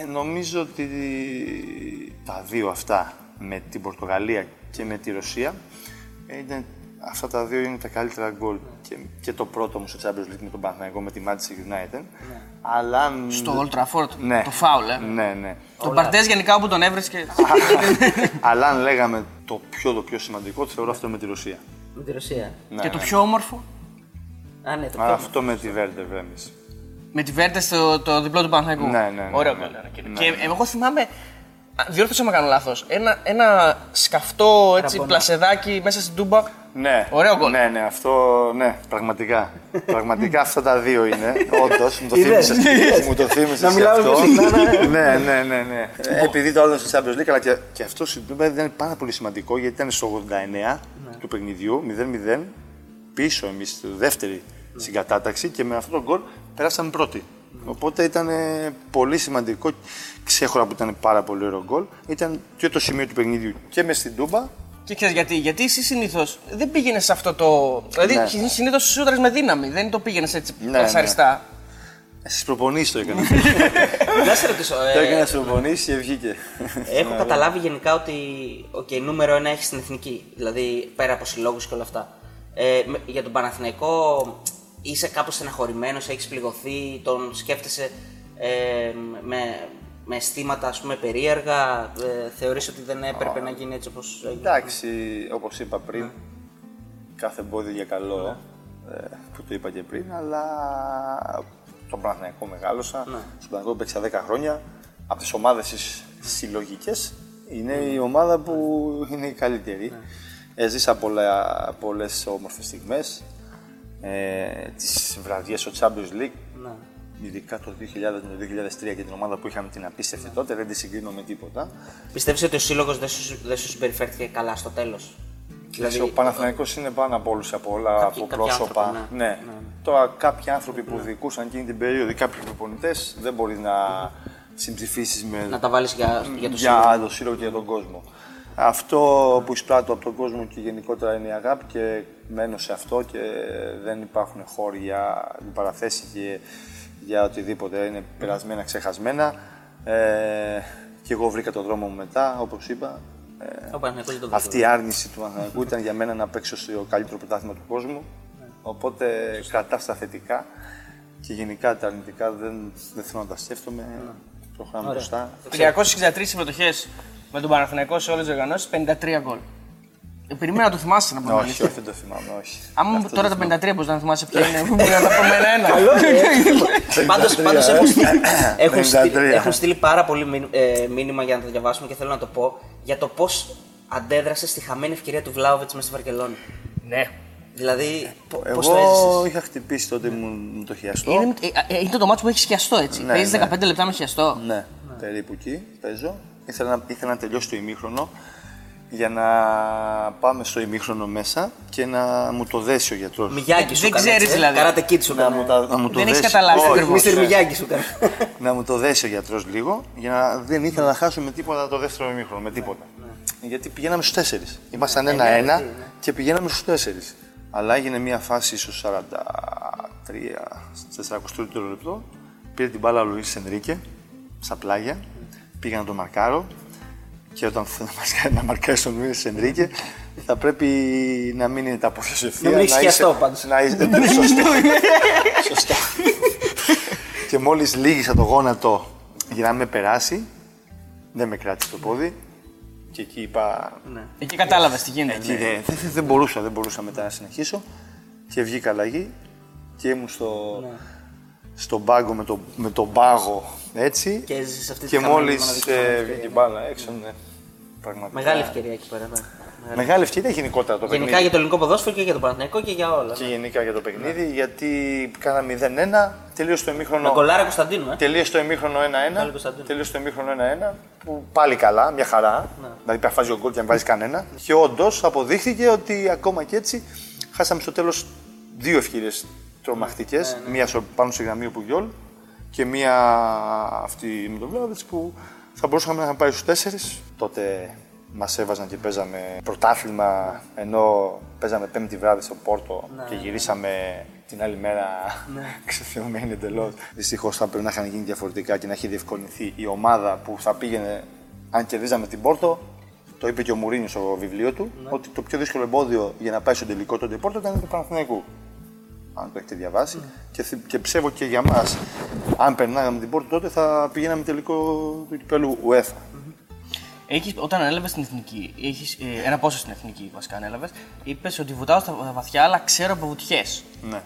Ε, νομίζω ότι τα δύο αυτά με την Πορτογαλία και με τη Ρωσία ε, ήταν, αυτά τα δύο είναι τα καλύτερα γκολ και, και το πρώτο μου στο Champions League με τον Παναθηναϊκό με τη Manchester United. Αλλά αν- Στο Old Trafford. ναι, Το φάουλ, ε. Ναι, ναι. Τον Παρτές γενικά όπου τον έβρισκε. Αλλά αν λέγαμε το πιο, το πιο σημαντικό, το θεωρώ αυτό με τη Ρωσία. Με τη Ρωσία. Ναι, Και το ναι. πιο όμορφο; Α, ναι, το Α, πιο. Αυτό με τη Βέρντερ Βρέμις. Με τη Βέρτε στο το διπλό του Παναθηναϊκού. Ναι, ναι, ναι, Ωραίο ναι. γκολ. era, κύριε. Ναι, Και ναι. εγώ θυμάμαι. α, Διόρθωσα με κάνω λάθος. Ένα, ένα σκαφτό έτσι, Ραμπονά. πλασεδάκι μέσα στην τούμπα. Ναι. Ωραίο γκολ. Ναι, ναι, αυτό, ναι, πραγματικά. πραγματικά αυτά τα δύο είναι. (laughs) Όντως, μου το Είδες, θύμισες. μου το θύμισες Να και μιλάμε αυτό. πιο συχνά, ναι. ναι, ναι, ναι, ναι. Ε, Επειδή το άλλο στο Champions League, αλλά και, και αυτό στην Τούμπα ήταν πάρα πολύ σημαντικό γιατί ήταν στο 89 του παιχνιδιού, 0-0, πίσω εμείς, στη δεύτερη συγκατάταξη και με αυτό το γκολ περάσαμε πρώτοι. Οπότε ήταν ε, πολύ σημαντικό, ξέχωρα που ήταν πάρα πολύ ωραίο γκολ, ήταν και το σημείο του παιχνιδιού και μες στην Τούμπα Και ξέρεις γιατί. Γιατί εσύ συνήθως δεν πήγαινες σε αυτό το. Δηλαδή Ναι. συνήθως σούτρε με δύναμη. Δεν το πήγαινες έτσι Ναι, πλασαριστά. Στις προπονήσεις το έκανα. (laughs) Να σε ρωτήσω. ε, το έκανα στις προπονήσεις και βγήκε. Έχω καταλάβει γενικά ότι okay, νούμερο ένα έχεις στην εθνική. Δηλαδή πέρα από συλλόγους και όλα αυτά. Ε, με- για τον Παναθηναϊκό είσαι κάπως στεναχωρημένος, έχεις πληγωθεί, τον σκέφτεσαι ε, με, με αισθήματα ας πούμε περίεργα. Ε, θεωρείς ότι δεν έπρεπε να γίνει έτσι όπως έγινε; Εντάξει, όπως είπα πριν, κάθε εμπόδιο για καλό, ε, που το είπα και πριν, αλλά τον Παναθηναϊκό μεγάλωσα. Στον Παναθηναϊκό παίξα 10 χρόνια. Από τις ομάδες συλλογικές είναι η ομάδα που είναι η καλύτερη. Έζησα πολλά, πολλές όμορφες στιγμές. Ε, τις βραδιές στο Champions League, Ναι. ειδικά το 2000 με το 2003 και την ομάδα που είχαμε την απίστευτη τότε, δεν τη συγκρίνω με τίποτα. Πιστεύεις ότι ο σύλλογος δεν σου, δεν σου συμπεριφέρθηκε καλά στο τέλος; Δηλαδή, ο Παναθηναϊκός είναι πάνω από όλους από όλα, κάποιοι, από πρόσωπα. Άνθρωποι, ναι. Ναι. Τώρα, κάποιοι άνθρωποι που διοικούσαν εκείνη την περίοδο, κάποιοι προπονητές, δεν μπορεί να συμψηφίσεις με. Να τα βάλεις για, για το για σύλλογο. το σύλλογο και για τον κόσμο. Αυτό που εισπράττω από τον κόσμο και γενικότερα είναι η αγάπη και μένω σε αυτό και δεν υπάρχουν χώροι για παραθέσει και για οτιδήποτε. Είναι περασμένα, ξεχασμένα. Ε, και εγώ βρήκα τον δρόμο μου μετά, όπως είπα. Ε, Ο Παναθηναϊκός δεν το βρήκε. αυτή η άρνηση του Παναθηναϊκού ήταν για μένα να παίξω στο καλύτερο πρωτάθλημα του κόσμου. Οπότε κρατά στα θετικά και γενικά τα αρνητικά δεν, δεν θέλω να τα σκέφτομαι. Προχωράμε μπροστά. 363 συμμετοχές με τον Παναθηναϊκό σε όλες τις οργανώσεις, 53 γκολ. Ε, Περίμενα να το θυμάσαι να πούμε. όχι, όχι, δεν το θυμάμαι, όχι. Αν μου Αυτό τώρα δεν τα 53 μπορεί να θυμάσαι ποια είναι, μου μπορεί να τα πω με ένα. (laughs) Πάντως, πάντως έχουν, στείλει, έχουν, 53. στείλει, έχουν στείλει πάρα πολύ μήνυ- ε, μήνυμα για να το διαβάσουμε και θέλω να το πω για το πώς αντέδρασε στη χαμένη ευκαιρία του Βλάουβιτς μέσα στη Βαρκελόνη. Ναι. Δηλαδή, πώς το Εγώ έζησες; είχα χτυπήσει τότε μου, μου το χιαστό. Είναι, ε, ε, είναι το μάτσο που έχει χιαστό έτσι. Ναι, Παίζεις ναι. 15 λεπτά με χιαστό. Ναι, περίπου εκεί παίζω. Ήθελα να, ήθελα να τελειώσει το ημίχρονο για να πάμε στο ημίχρονο μέσα και να μου το δέσει ο γιατρός. Μιγιάγκη σου Δεν έκανε, ξέρεις έτσι, ε. δηλαδή. Καράτε κίτς σου Να μου, έκανε. τα, να μου το Δεν έχεις δέσει. καταλάβει Όχι, ακριβώς. Μίστερ ναι. Μιγιάγκη σου έκανε. να μου το δέσει ο γιατρός λίγο, για να δεν ήθελα να χάσουμε τίποτα το δεύτερο ημίχρονο, με τίποτα. Γιατί πηγαίναμε στους 4. Ήμασταν ένα-ένα και πηγαίναμε στους 4. Αλλά έγινε μια φάση στο 43, 43 λεπτό. Πήρε την μπάλα ο Λουίς Ενρίκε στα πλάγια. Πήγα να το μαρκάρω. Και όταν θέλει να μαρκάρει- να μαρκάρει τον Λουίς Ενρίκε, θα πρέπει να μην είναι τα πόδια σου ευθεία. Να μην έχεις είσαι- χιαστό πάντως. Να είσαι, ναι, σωστά. (laughs) σωστά. και μόλις λύγησα το γόνατο για να με περάσει, δεν με κράτησε το πόδι. Και εκεί είπα, Εκεί κατάλαβες τι γίνεται. εκεί ναι. δεν, δεν, δεν- δεν μπορούσα, δεν μπορούσα μετά να συνεχίσω. Και βγήκα αλλαγή και ήμουν στο, Ναι. Στον πάγκο με, το, με τον πάγο έτσι. Και έζησες αυτή τη και χαμένη μόλις μοναδική ε, ευκαιρία. βγήκε η μπάλα έξω, ναι. Πραγματικά. Μεγάλη ευκαιρία εκεί πέρα. ναι. Μεγάλη. Μεγάλη ευκαιρία γενικότερα το Γενικά παιχνίδι; για το ελληνικό ποδόσφαιρο και για τον Παναθηναϊκό και για όλα. Και γενικά για το παιχνίδι, γιατί κάναμε 0-1, τελείωσε το Με ημίχρονο. κολλάρα Κωνσταντίνου, ε. Τελείωσε το ημίχρονο 1-1. Πάλι Κωνσταντίνου. Τελείωσε το ημίχρονο 1-1. Που πάλι καλά, μια χαρά. Ναι. Δηλαδή πια φάζει ο γκολ και αν βάζει κανένα. Και όντως αποδείχθηκε ότι ακόμα και έτσι χάσαμε στο τέλος δύο ευκαιρίες τρομακτικές. Ναι, Μία στο- πάνω στη γραμμή ο Πουγιόλ και μία αυτή με τον Βλάβιτς που θα μπορούσαμε να είχαμε πάει στους τέσσερις. Τότε μας έβαζαν και παίζαμε πρωτάθλημα ενώ παίζαμε πέμπτη βράδυ στο Πόρτο Ναι, και γυρίσαμε την άλλη μέρα (laughs) ξεθεωμένοι εντελώς. Δυστυχώς θα πρέπει να είχαν γίνει διαφορετικά και να έχει διευκολυνθεί η ομάδα που θα πήγαινε αν κερδίζαμε την Πόρτο. Το είπε και ο Μουρίνιος στο βιβλίο του, ότι το πιο δύσκολο εμπόδιο για να πάει στο τελικό τότε Πόρτο ήταν το Παναθηναϊκού. Αν το έχετε διαβάσει. Και, θυ- και ψεύω και για μας, αν περνάγαμε την Πόρτο τότε θα πηγαίναμε τελικό του κυπέλου UEFA. Έχεις, όταν ανέλαβες την εθνική, έχεις, ε, ένα πόσο στην εθνική βασικά ανέλαβες, είπες ότι βουτάω στα βαθιά, αλλά ξέρω από βουτιές. Ναι.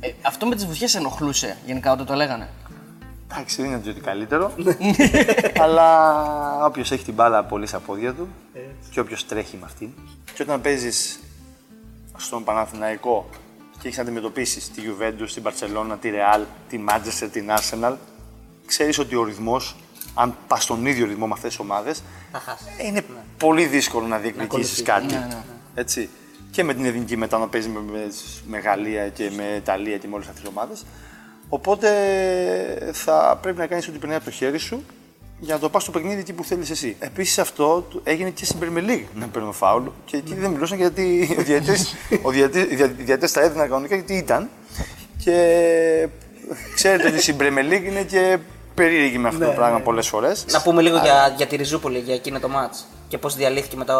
Ε, αυτό με τις βουτιές ενοχλούσε γενικά όταν το λέγανε; Εντάξει, δεν είναι ότι καλύτερο. (laughs) αλλά όποιος έχει την μπάλα πολύ στα πόδια του και όποιος τρέχει με αυτήν. Και όταν παίζεις στον Παναθηναϊκό και έχεις να αντιμετωπίσεις τη Juventus, την Barcelona, τη Real, τη Manchester, την Arsenal, ξέρεις ότι ο ρυθμός, αν πας στον ίδιο ρυθμό με αυτές τις ομάδες, είναι πολύ δύσκολο να διεκδικήσεις κάτι. Έτσι. Και με την εθνική μετά να παίζεις με, με, με Γαλλία και με Ιταλία και με όλες αυτές τις ομάδες. Οπότε θα πρέπει να κάνεις ό,τι περνάει από το χέρι σου για να το πας στο παιχνίδι εκεί που θέλεις εσύ. Επίσης αυτό του- έγινε και στην Premier League να παίρνω φάουλ και εκεί δεν μιλούσαν γιατί ο διαιτητής- ο διαιτητής- οι δια- οι διαιτητές τα έδιναν κανονικά γιατί ήταν. Και ξέρετε ότι στην Premier League είναι και περίεργη με αυτό το πράγμα πολλές φορές. Να πούμε λίγο για, για τη Ριζούπολη, για εκείνο το μάτς και πώς διαλύθηκε μετά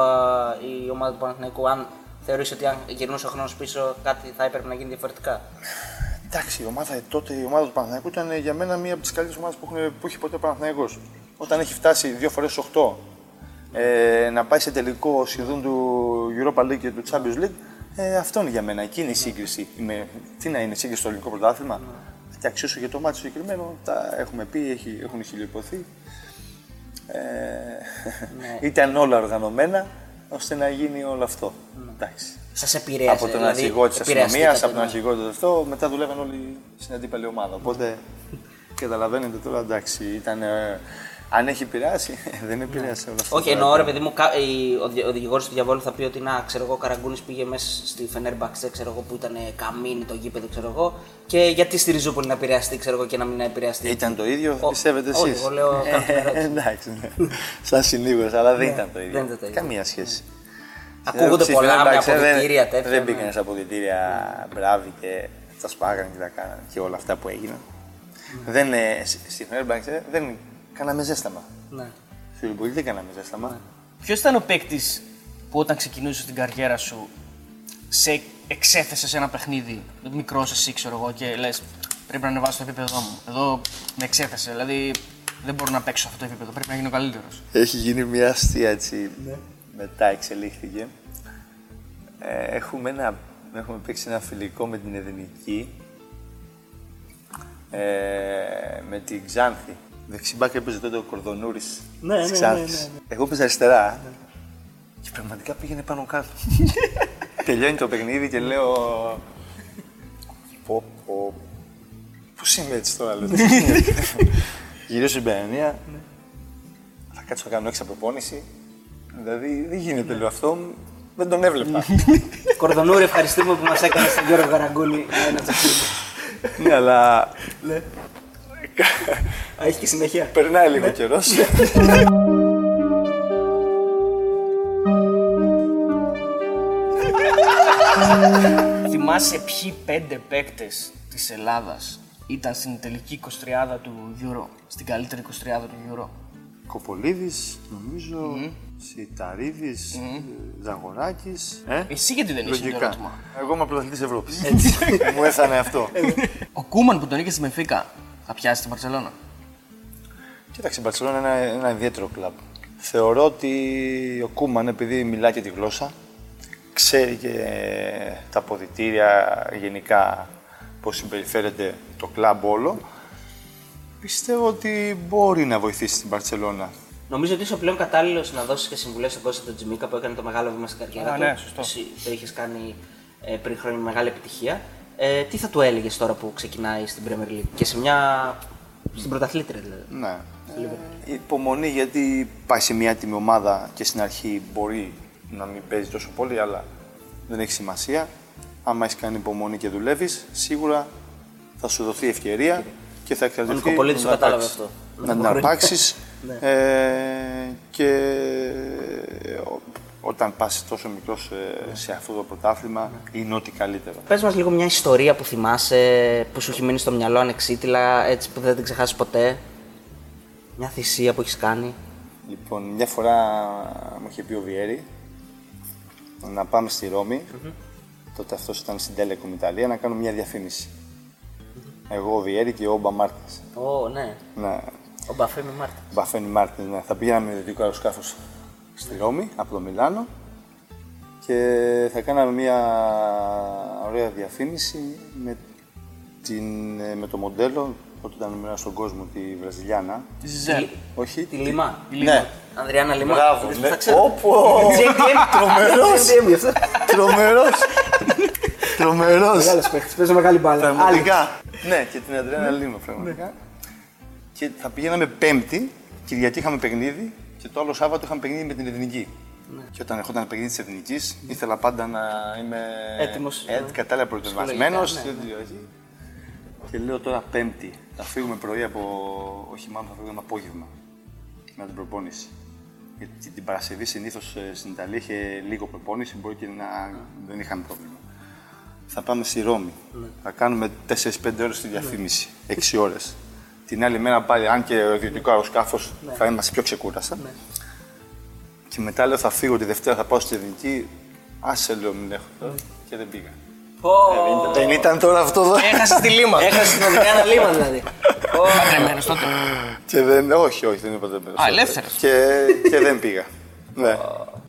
η ομάδα του Παναθηναϊκού. Αν θεωρείς ότι αν γυρνούσε ο χρόνος πίσω κάτι θα έπρεπε να γίνει διαφορετικά. Εντάξει, η ομάδα τότε, η ομάδα του Παναθηναϊκού ήταν για μένα μία από τις καλύτερες ομάδες που, έχουν- που έχει ποτέ ο Παναθηναϊκός. Όταν έχει φτάσει δύο φορές 8 ε, να πάει σε τελικό σχεδόν του Europa League και του Champions League, ε, αυτό είναι για μένα. Εκεί είναι η σύγκριση. Είμαι, τι να είναι, σύγκριση στο ελληνικό πρωτάθλημα; Και αξιώσω για το μάτι συγκεκριμένο, τα έχουμε πει, έχει, έχουν χιλιοποθεί. Ε, (laughs) Ήταν όλα οργανωμένα ώστε να γίνει όλο αυτό. Εντάξει. Σας επηρέασε. Από τον δηλαδή, αρχηγό της αστυνομίας, επηρεαστήκατε, από τον ναι. αρχηγό του αυτό, μετά δουλεύαν όλοι στην αντίπαλη ομάδα. Οπότε (laughs) καταλαβαίνετε τώρα, εντάξει, ήταν. ε, Αν έχει επηρεάσει, δεν επηρέασε όλο αυτό. Όχι, εννοώ ρε παιδί μου, κα- η- ο, δι- ο δικηγόρος του διαβόλου θα πει ότι να, ξέρω εγώ, ο Καραγκούνης πήγε μέσα στη Φενέρμπαξε, ξέρω εγώ, που ήταν καμίνι το γήπεδο, ξέρω εγώ, και γιατί στη Ριζούπολη να επηρεαστεί, ξέρω εγώ, και να μην επηρεαστεί; Ήταν το ίδιο, Ο- πιστεύετε εσείς; όχι, εγώ λέω κάποια ερώτηση. (laughs) Εντάξει, ναι. Σαν συνήγορος, αλλά δεν ήταν το ίδιο. δεν ήταν το ίδιο. Καμία σχέση. Ακούγονται Στη πολλά με Fenerbahce δεν- αποδητήρια τέτοια. Δεν ναι. πήγαινε σε αποδητήρια μπράβοι και τα σπάγανε και τα κάνανε και όλα αυτά που έγιναν. Δεν, ε, σ- στη Fenerbahce δεν κάναμε ζέσταμα. Ναι. Στη Λιμπολή δεν κάναμε ζέσταμα. Ποιος ήταν ο παίκτης που όταν ξεκινούσε την καριέρα σου σε εξέθεσε σε ένα παιχνίδι, μικρό εσύ ξέρω εγώ, και λες: Πρέπει να ανεβάσω το επίπεδό μου. Εδώ με εξέθεσε. Δηλαδή δεν μπορώ να παίξω αυτό το επίπεδο. Πρέπει να γίνω καλύτερος. Έχει γίνει μια αστεία έτσι. Μετά εξελίχθηκε. Ε, έχουμε, ένα, έχουμε παίξει ένα φιλικό με την Εθνική. Ε, με την Ξάνθη. Δεξιμπάκ έπαιζε τότε ο Κορδονούρης Ναι, ναι, της ναι, Ξάνθης. ναι, ναι. Εγώ έπαιζα αριστερά. Και πραγματικά πήγαινε πάνω κάτω. (laughs) Τελειώνει το παιχνίδι και λέω. Πω, πω. Πώς είμαι έτσι τώρα, λέω. (laughs) Γυρίζω στην Παιανία, θα κάτσω να κάνω έξω προπόνηση. Δηλαδή δεν γίνεται λέω αυτό, δεν τον έβλεπα. (laughs) Κορδονούρη, ευχαριστούμε που μας έκανες τον Γιώργο Καραγκούνη ένα τσακίδι. ναι, αλλά Α, Έχει και συνέχεια. περνάει λίγο καιρός. Θυμάσαι ποιοι πέντε παίκτες της Ελλάδας ήταν στην τελική 23 του Euro, στην καλύτερη 23 του Euro; Κοπολίδης, νομίζω, Σιταρίδης, Ζαγοράκης. Ε; Εσύ γιατί δεν είσαι το Λογικά. ερώτημα; Εγώ είμαι πρωταθλητής Ευρώπης. Μου έθανε αυτό. Ο Κούμαν που τον είχες στη Μεφίκα θα πιάσει την Παρσελώνα; Κοίταξε, η Μπαρσελόνα είναι ένα, ένα ιδιαίτερο κλαμπ. Θεωρώ ότι ο Κούμαν, επειδή μιλάει και τη γλώσσα, ξέρει και τα αποδητήρια γενικά πώς συμπεριφέρεται το κλαμπ όλο, πιστεύω ότι μπορεί να βοηθήσει την Μπαρσελόνα. Νομίζω ότι είσαι ο πλέον κατάλληλος να δώσεις και συμβουλές στον Κώστα τον Τζιμίκα που έκανε το μεγάλο βήμα στην καριέρα Α, του. ναι, σωστό. Εσύ το είχες κάνει ε, πριν χρόνια με μεγάλη επιτυχία. Ε, τι θα του έλεγες τώρα που ξεκινάει στην Premier League και σε μια. στην πρωταθλήτρια δηλαδή; Ναι. Ε, υπομονή γιατί πάει σε μια έτοιμη ομάδα και στην αρχή μπορεί να μην παίζει τόσο πολύ, αλλά δεν έχει σημασία. Άμα έχεις κάνει υπομονή και δουλεύεις, σίγουρα θα σου δοθεί ευκαιρία και θα εξαρτηθεί. Ο Νικοπολίτης να το κατάλαβε αρπάξεις. αυτό. Να την αρπάξεις (laughs) και ο- όταν πας τόσο μικρός ε, σε αυτό το πρωτάθλημα είναι ό,τι καλύτερο. Πες μας λίγο μια ιστορία που θυμάσαι, που σου έχει μείνει στο μυαλό ανεξίτηλα, έτσι που δεν την ξεχάσεις ποτέ. Μια θυσία που έχεις κάνει. Λοιπόν, μια φορά μου είχε πει ο Βιέρη να πάμε στη ρωμη Τότε αυτός ήταν στην Telecom Ιταλία να κάνουμε μια διαφήμιση. Εγώ, ο Βιέρη και ο Όμπα Μάρτινς. Ω, ναι. Ναι, Ομπαφέμι Μάρτινς. Μπαφέμι Μάρτινς. Ναι. Θα πήγαμε με ιδιωτικό αεροσκάφος στη Ρώμη από το Μιλάνο και θα κάναμε μια ωραία διαφήμιση με, την, ε, με το μοντέλο τότε ήταν νούμερα στον κόσμο τη Βραζιλιάνα. Τη Ζιζέλ. Όχι, Τη Λίμα. Ναι, Αντριάνα Λίμα. Μπράβο, Είδες που ναι. τα ξέρω. Όπο! JDM. Τρομερός. JDM γι' αυτό. Τρομερός! Τρομερός! Μεγάλος παίχτης, παίζει μεγάλη μπάλα. Πραγματικά. Ναι, και την Αντρέα Λίμνο πραγματικά. Και θα πηγαίναμε Πέμπτη, Κυριακή είχαμε παιχνίδι και το άλλο Σάββατο είχαμε παιχνίδι με την Εθνική. Και όταν ερχόταν παιχνίδι τη Εθνική, ήθελα πάντα να είμαι Έτοιμος. ε, κατάλληλα προετοιμασμένο. Ψυχολογικά, Και λέω τώρα Πέμπτη, θα φύγουμε πρωί από. Όχι, μάλλον θα φύγουμε απόγευμα. Με την προπόνηση. Γιατί την Παρασκευή συνήθως στην Ιταλία είχε λίγο προπόνηση, μπορεί και να δεν είχαμε πρόβλημα. Θα πάμε στη Ρώμη. Θα κάνουμε 4-5 ώρες τη διαφήμιση. 6 ώρες. Την άλλη μέρα πάλι, αν και ο ιδιωτικό αεροσκάφος θα είμαστε πιο ξεκούραστα. Και μετά λέω θα φύγω τη Δευτέρα, θα πάω στη Εθνική. Άσε λέω μην έχω τώρα. Και δεν πήγα. Ε, δεν, δεν ήταν τώρα αυτό εδώ. Έχασες τη λίμα. Έχασες την Ανδριάννα Λιμά δηλαδή. Παντρεμένο τότε. Και δεν, όχι, όχι, δεν είμαι παντρεμένος. Α, ελεύθερος. Και, και δεν πήγα. Ναι.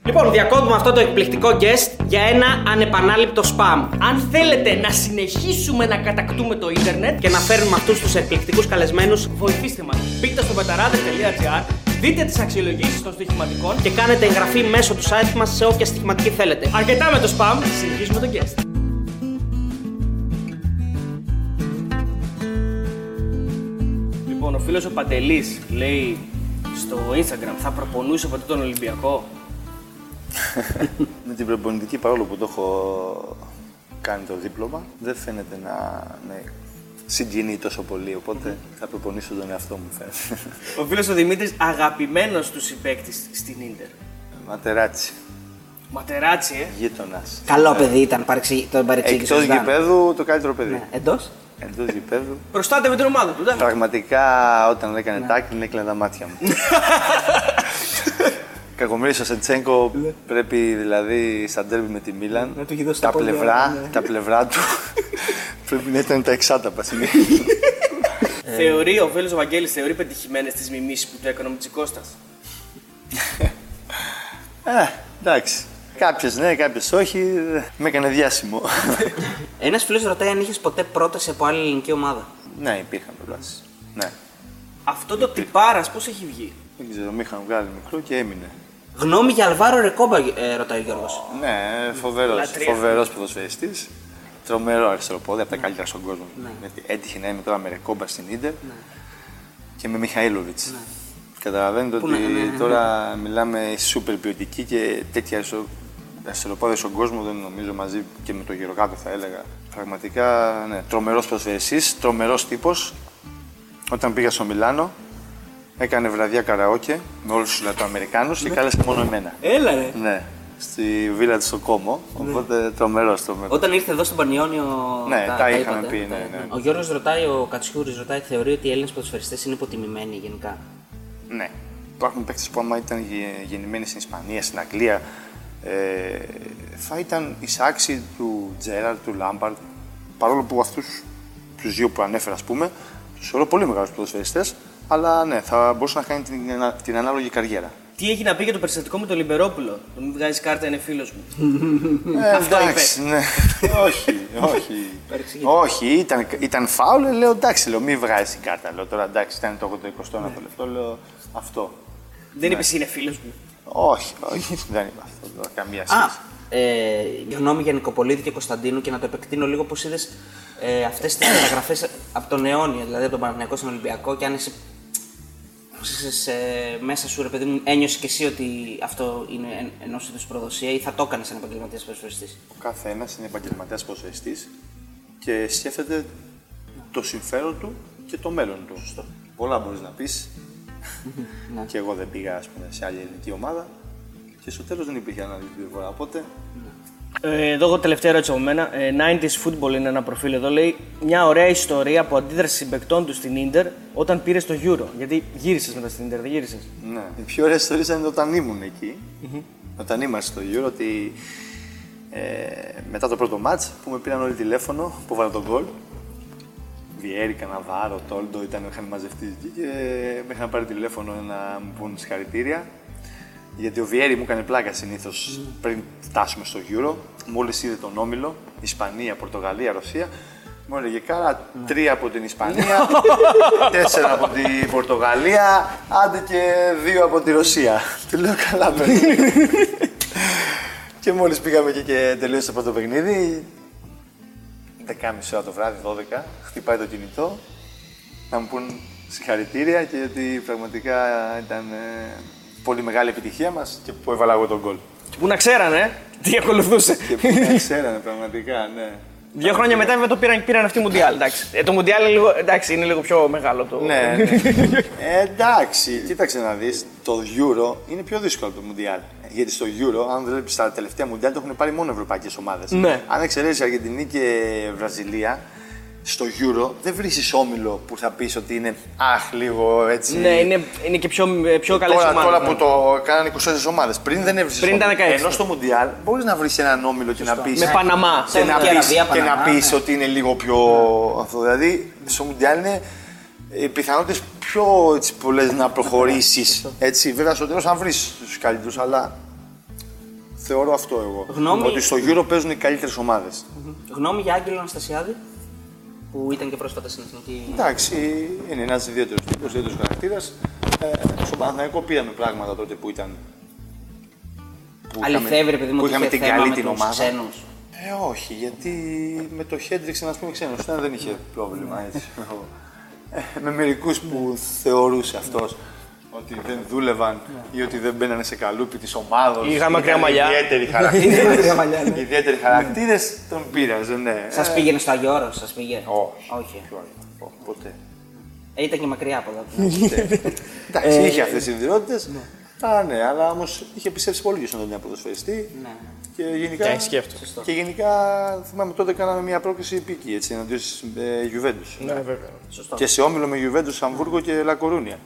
Λοιπόν, διακόπτουμε αυτό το εκπληκτικό guest για ένα ανεπανάληπτο spam. Αν θέλετε να συνεχίσουμε να κατακτούμε το ίντερνετ, Και να φέρνουμε αυτούς τους εκπληκτικούς καλεσμένους βοηθήστε μας. Μπείτε στο πεταράδε.gr, δείτε τις αξιολογήσεις των στοιχηματικών και κάνετε εγγραφή μέσω του site μας σε όποια στοιχηματική θέλετε. Αρκετά με το spam, συνεχίζουμε το guest. Λοιπόν, ο φίλος ο Παντελής λέει στο Instagram, θα προπονούσε ποτέ τον Ολυμπιακό; (laughs) Με την προπονητική, παρόλο που το έχω κάνει το δίπλωμα, δεν φαίνεται να με συγκινεί τόσο πολύ. Οπότε θα προπονήσω τον εαυτό μου, φαίνεται. Ο φίλος ο Δημήτρης, αγαπημένος τους συμπαίκτης στην ντερ. Ματεράτσι. Ματεράτσι, ε. Γείτονας. Καλό παιδί ήταν, παρεξή, τον παρεξήγησες. Εκτός γηπέδου, το καλύτερο παιδί. Ναι. Εντός; Εντός γηπέδου. Προστάτευε την ομάδα του, δεν. Πραγματικά όταν έκανε ναι. τάκλιν έκλαιγε τα μάτια μου. (laughs) Κακομίρι ο Σεντσέγκο πρέπει δηλαδή στα ντέρμπι με τη Μίλαν. τα, πλευρά, ναι. τα πλευρά του (laughs) πρέπει να ήταν τα εξάταπα Θεωρεί ο φίλο ο Βαγγέλης, θεωρεί πετυχημένες τις μιμήσεις που του έκανε ο Μητσικώστας; ε, εντάξει. Κάποιες ναι, κάποιες όχι. Με έκανε διάσημο. (laughs) Ένας φίλος ρωτάει αν είχες ποτέ πρόταση από άλλη ελληνική ομάδα. Ναι, υπήρχαν προτάσεις. Ναι. Αυτό το τυπάρα πώς έχει βγει; Δεν ξέρω, με είχαν βγάλει μικρό και έμεινε. Γνώμη για Αλβάρο Ρεκόμπα, ε, ρωτάει ο Γιώργος. Ναι, φοβερός. Φοβερός ποδοσφαιριστής. Τρομερό αριστεροπόδι, από τα καλύτερα στον κόσμο. Ναι. Έτυχε να είμαι τώρα με Ρεκόμπα στην ντερ ναι. και με Μιχαήλοβιτς. Ναι. Καταλαβαίνετε ότι ναι, ναι, ναι, τώρα μιλάμε σούπερ ποιοτική και τέτοια αριστεροπόδια στον κόσμο δεν νομίζω μαζί και με το γυροκάτω θα έλεγα. Πραγματικά ναι, τρομερός ποδοσφαιριστή, τρομερός τύπος. Όταν πήγα στο Μιλάνο, Έκανε βραδιά καραόκε με όλους τους Λατοαμερικάνου και ναι. κάλεσε μόνο εμένα. Έλα, ρε. Ναι. Στη βίλα του στο Κόμο. Ναι. Οπότε τρομερός το Όταν ήρθε εδώ στον Πανιόνιο. Ναι, τα, τα είχαμε πει. Ναι, ναι. Ο Γιώργος ρωτάει, ο Κατσιούρης ρωτάει, θεωρεί ότι οι Έλληνες ποδοσφαιριστέ είναι υποτιμημένοι γενικά; Ναι. Υπάρχουν παίκτες που άμα ήταν γεννημένοι στην Ισπανία, στην Αγγλία, ε, θα ήταν εισάξιοι του Τζέραλ, του Λάμπαρτ. Παρόλο που αυτούς τους δύο που ανέφερα, ας πούμε, τους θεωρώ πολύ μεγάλους ποδοσφαιριστές, αλλά ναι, θα μπορούσε να κάνει την, την ανάλογη καριέρα. Τι έχει να πει για το περιστατικό με τον Λιμπερόπουλο. Το μην βγάζει κάρτα, είναι φίλος μου; Ε, Αυτό εντάξει, είπε. Ναι. όχι, όχι. όχι, ήταν, ήταν φάουλ, λέω εντάξει, λέω μην βγάζει κάρτα. Λέω τώρα εντάξει, ήταν το 21ο ναι. λεπτό, λέω αυτό. Δεν ναι. είπε είναι φίλος μου. Όχι, όχι, δεν είπα αυτό. Καμία σχέση. Α, ε, γνώμη για Νικοπολίδη και Κωνσταντίνου και να το επεκτείνω λίγο πώς είδες ε, αυτές τις μεταγραφές από τον αιώνιο, δηλαδή από τον Παναγιακό στον Ολυμπιακό και αν είσαι σε, μέσα σου, ρε παιδί μου, ένιωσες και εσύ ότι αυτό είναι ενός είδους προδοσία ή θα το έκανες σαν επαγγελματίας ποδοσφαιριστής; Ο κάθε ένα είναι επαγγελματίας ποδοσφαιριστής και σκέφτεται το συμφέρον του και το μέλλον του. Σωστό. Πολλά μπορείς να πεις. Ναι. (laughs) και εγώ δεν πήγα ας πούμε, σε άλλη ελληνική ομάδα και στο τέλος δεν υπήρχε ανάλυση διαφορά. Οπότε ναι. Ε, εδώ έχω τελευταία ερώτηση από μένα. 90s ε, Football είναι ένα προφίλ εδώ. Λέει μια ωραία ιστορία από αντίδραση συμπεκτών του στην ντερ όταν πήρε το Euro. Γιατί γύρισες μετά στην ντερ, δεν γύρισες; Ναι. Η πιο ωραία ιστορία ήταν όταν ήμουν εκεί. Mm-hmm. Όταν είμαστε στο Euro, ότι ε, μετά το πρώτο match που με πήραν όλοι τηλέφωνο που βάλα τον γκολ. Βιέρη, Καναβάρο, Τόλντο ήταν, είχαν μαζευτεί εκεί και με είχαν πάρει τηλέφωνο να μου πούν συγχαρητήρια. Γιατί ο Βιέρη μου έκανε πλάκα συνήθως πριν φτάσουμε στο Euro. Μόλις είδε τον όμιλο, Ισπανία, Πορτογαλία, Ρωσία, μου έλεγε κάρα τρία από την Ισπανία, (laughs) τέσσερα από την Πορτογαλία, άντε και δύο από τη Ρωσία. (laughs) Του λέω καλά παιδί. (laughs) και μόλις πήγαμε εκεί και τελείωσε το πρώτο παιχνίδι, 10.30 ώρα το βράδυ, 12, χτυπάει το κινητό, να μου πούν συγχαρητήρια και ότι πραγματικά ήταν ε, πολύ μεγάλη επιτυχία μας και που έβαλα εγώ τον γκολ. Και που να ξέρανε τι ακολουθούσε. Και που να ξέρανε πραγματικά, ναι. Δύο χρόνια μετά βέβαια το πήραν, πήραν αυτή Μουντιάλ. Εντάξει. Ε, το Μουντιάλ είναι λίγο, εντάξει, είναι λίγο πιο μεγάλο το. Ναι, ναι. ε, (laughs) εντάξει, κοίταξε να δεις. Το Euro είναι πιο δύσκολο από το Μουντιάλ. Γιατί στο Euro, αν βλέπεις τα τελευταία Μουντιάλ, το έχουν πάρει μόνο ευρωπαϊκές ομάδες. Ναι. Αν εξαιρέσεις Αργεντινή και Βραζιλία, στο Euro δεν βρίσκεις όμιλο που θα πεις ότι είναι αχ, λίγο έτσι. Ναι, είναι, είναι και πιο, πιο καλές ομάδες. Τώρα ναι. που το κάνανε 24 ομάδες. Πριν δεν έβρισκε. Πριν ήταν 16. Ενώ στο Μουντιάλ μπορείς να βρεις έναν όμιλο και να πεις. Με Παναμά. Και να πει και να πεις ναι. ότι είναι λίγο πιο. Ναι. Αυτό. Δηλαδή στο Μουντιάλ είναι οι πιθανότητες πιο πολλές να προχωρήσεις. έτσι, βέβαια στο τέλος αν βρεις τους καλύτερους, αλλά θεωρώ αυτό εγώ. Γνώμη... Ότι στο Euro παίζουν οι καλύτερες ομάδες. Γνώμη για Άγγελο Αναστασιάδη; Που ήταν και πρόσφατα στην εθνική. Εντάξει, είναι ένας ιδιαίτερος τύπος, ιδιαίτερος χαρακτήρας. Ε, στο Παναθηναϊκό πήραμε πράγματα τότε που ήταν. Που Αληθεύει, ρε παιδί μου, που είχαμε την καλή την ομάδα. Ξένους. Ε, όχι, γιατί με το Χέντριξ, να πούμε ξένος, δεν είχε πρόβλημα έτσι. ε, με μερικούς που θεωρούσε αυτός ότι δεν δούλευαν ή ότι δεν μπαίνανε σε καλούπι της ομάδα. Είχαν μακριά μαλλιά. Ιδιαίτεροι χαρακτήρε. (laughs) ιδιαίτεροι χαρακτήρες τον πείραζε, ναι. Σας πήγαινε στο Αγιώρο, σας πήγε; Όχι. Όχι. Ω, Ποτέ. Ε, ήταν και μακριά από εδώ. (laughs) Εντάξει, είχε αυτές τις ιδιότητες. Α, ναι, αλλά όμως είχε πιστέψει πολύ και στον Αντώνιο ποδοσφαιριστή. Ναι. Και γενικά, Και σκέφτομαι. και γενικά θυμάμαι τότε κάναμε μια πρόκληση επίκη έτσι, εναντίον της ε, Juventus. Ναι, βέβαια. Σωστό. Και σε όμιλο με Juventus, Αμβούργο και Λακορούνια.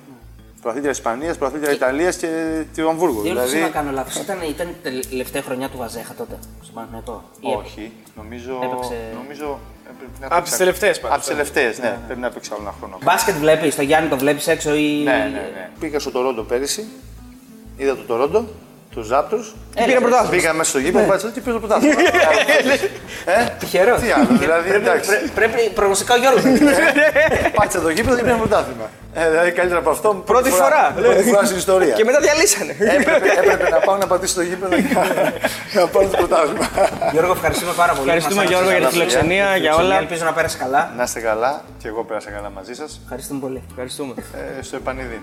Προαθήτρια Ισπανίας, προαθήτρια Ιταλίας και του Αμβούργου. Δεν δηλαδή... να Δηλαδή. κάνω λάθος. Ήταν, ήταν η τελευταία χρονιά του Βαζέχα τότε, στο Παναθηναϊκό. Ή Όχι, νομίζω. Έπαιξε- νομίζω ε, πρέπει να Από παίξει- τις τελευταίες πάντως, Από τις τελευταίες, ναι. Πρέπει να παίξει άλλο ένα χρόνο. Μπάσκετ βλέπεις, το Γιάννη το βλέπεις έξω ή. Ναι, ναι, ναι. Πήγα στο Τορόντο πέρυσι, είδα το Τορόντο, τους Ζάπτρου. Έλα, Πήρε ρε. πρωτάθλημα. Πήγα μέσα στο γήπεδο, πάτησα και πήρε το πρωτάθλημα. (laughs) ε, Τυχερός. τι άλλο, δηλαδή εντάξει. Πρέ- Πρέπει προγνωστικά ο Γιώργος. Πάτησα το γήπεδο και πήρε πρωτάθλημα. Ε, δηλαδή καλύτερα από αυτό. Πρώτη φορά. Πρώτη φορά στην ιστορία. Και μετά διαλύσανε. Έπρεπε, έπρεπε να πάω να πατήσω το γήπεδο για να πάρω το πρωτάθλημα. Γιώργο, ευχαριστούμε πάρα πολύ. Ευχαριστούμε Μας Γιώργο για τη άρεσε φιλοξενία, για η όλα. Ελπίζω να πέρασε καλά. Να είστε καλά και εγώ πέρασα καλά μαζί σας. Ευχαριστούμε πολύ. Ευχαριστούμε. Ε, στο επανειδή.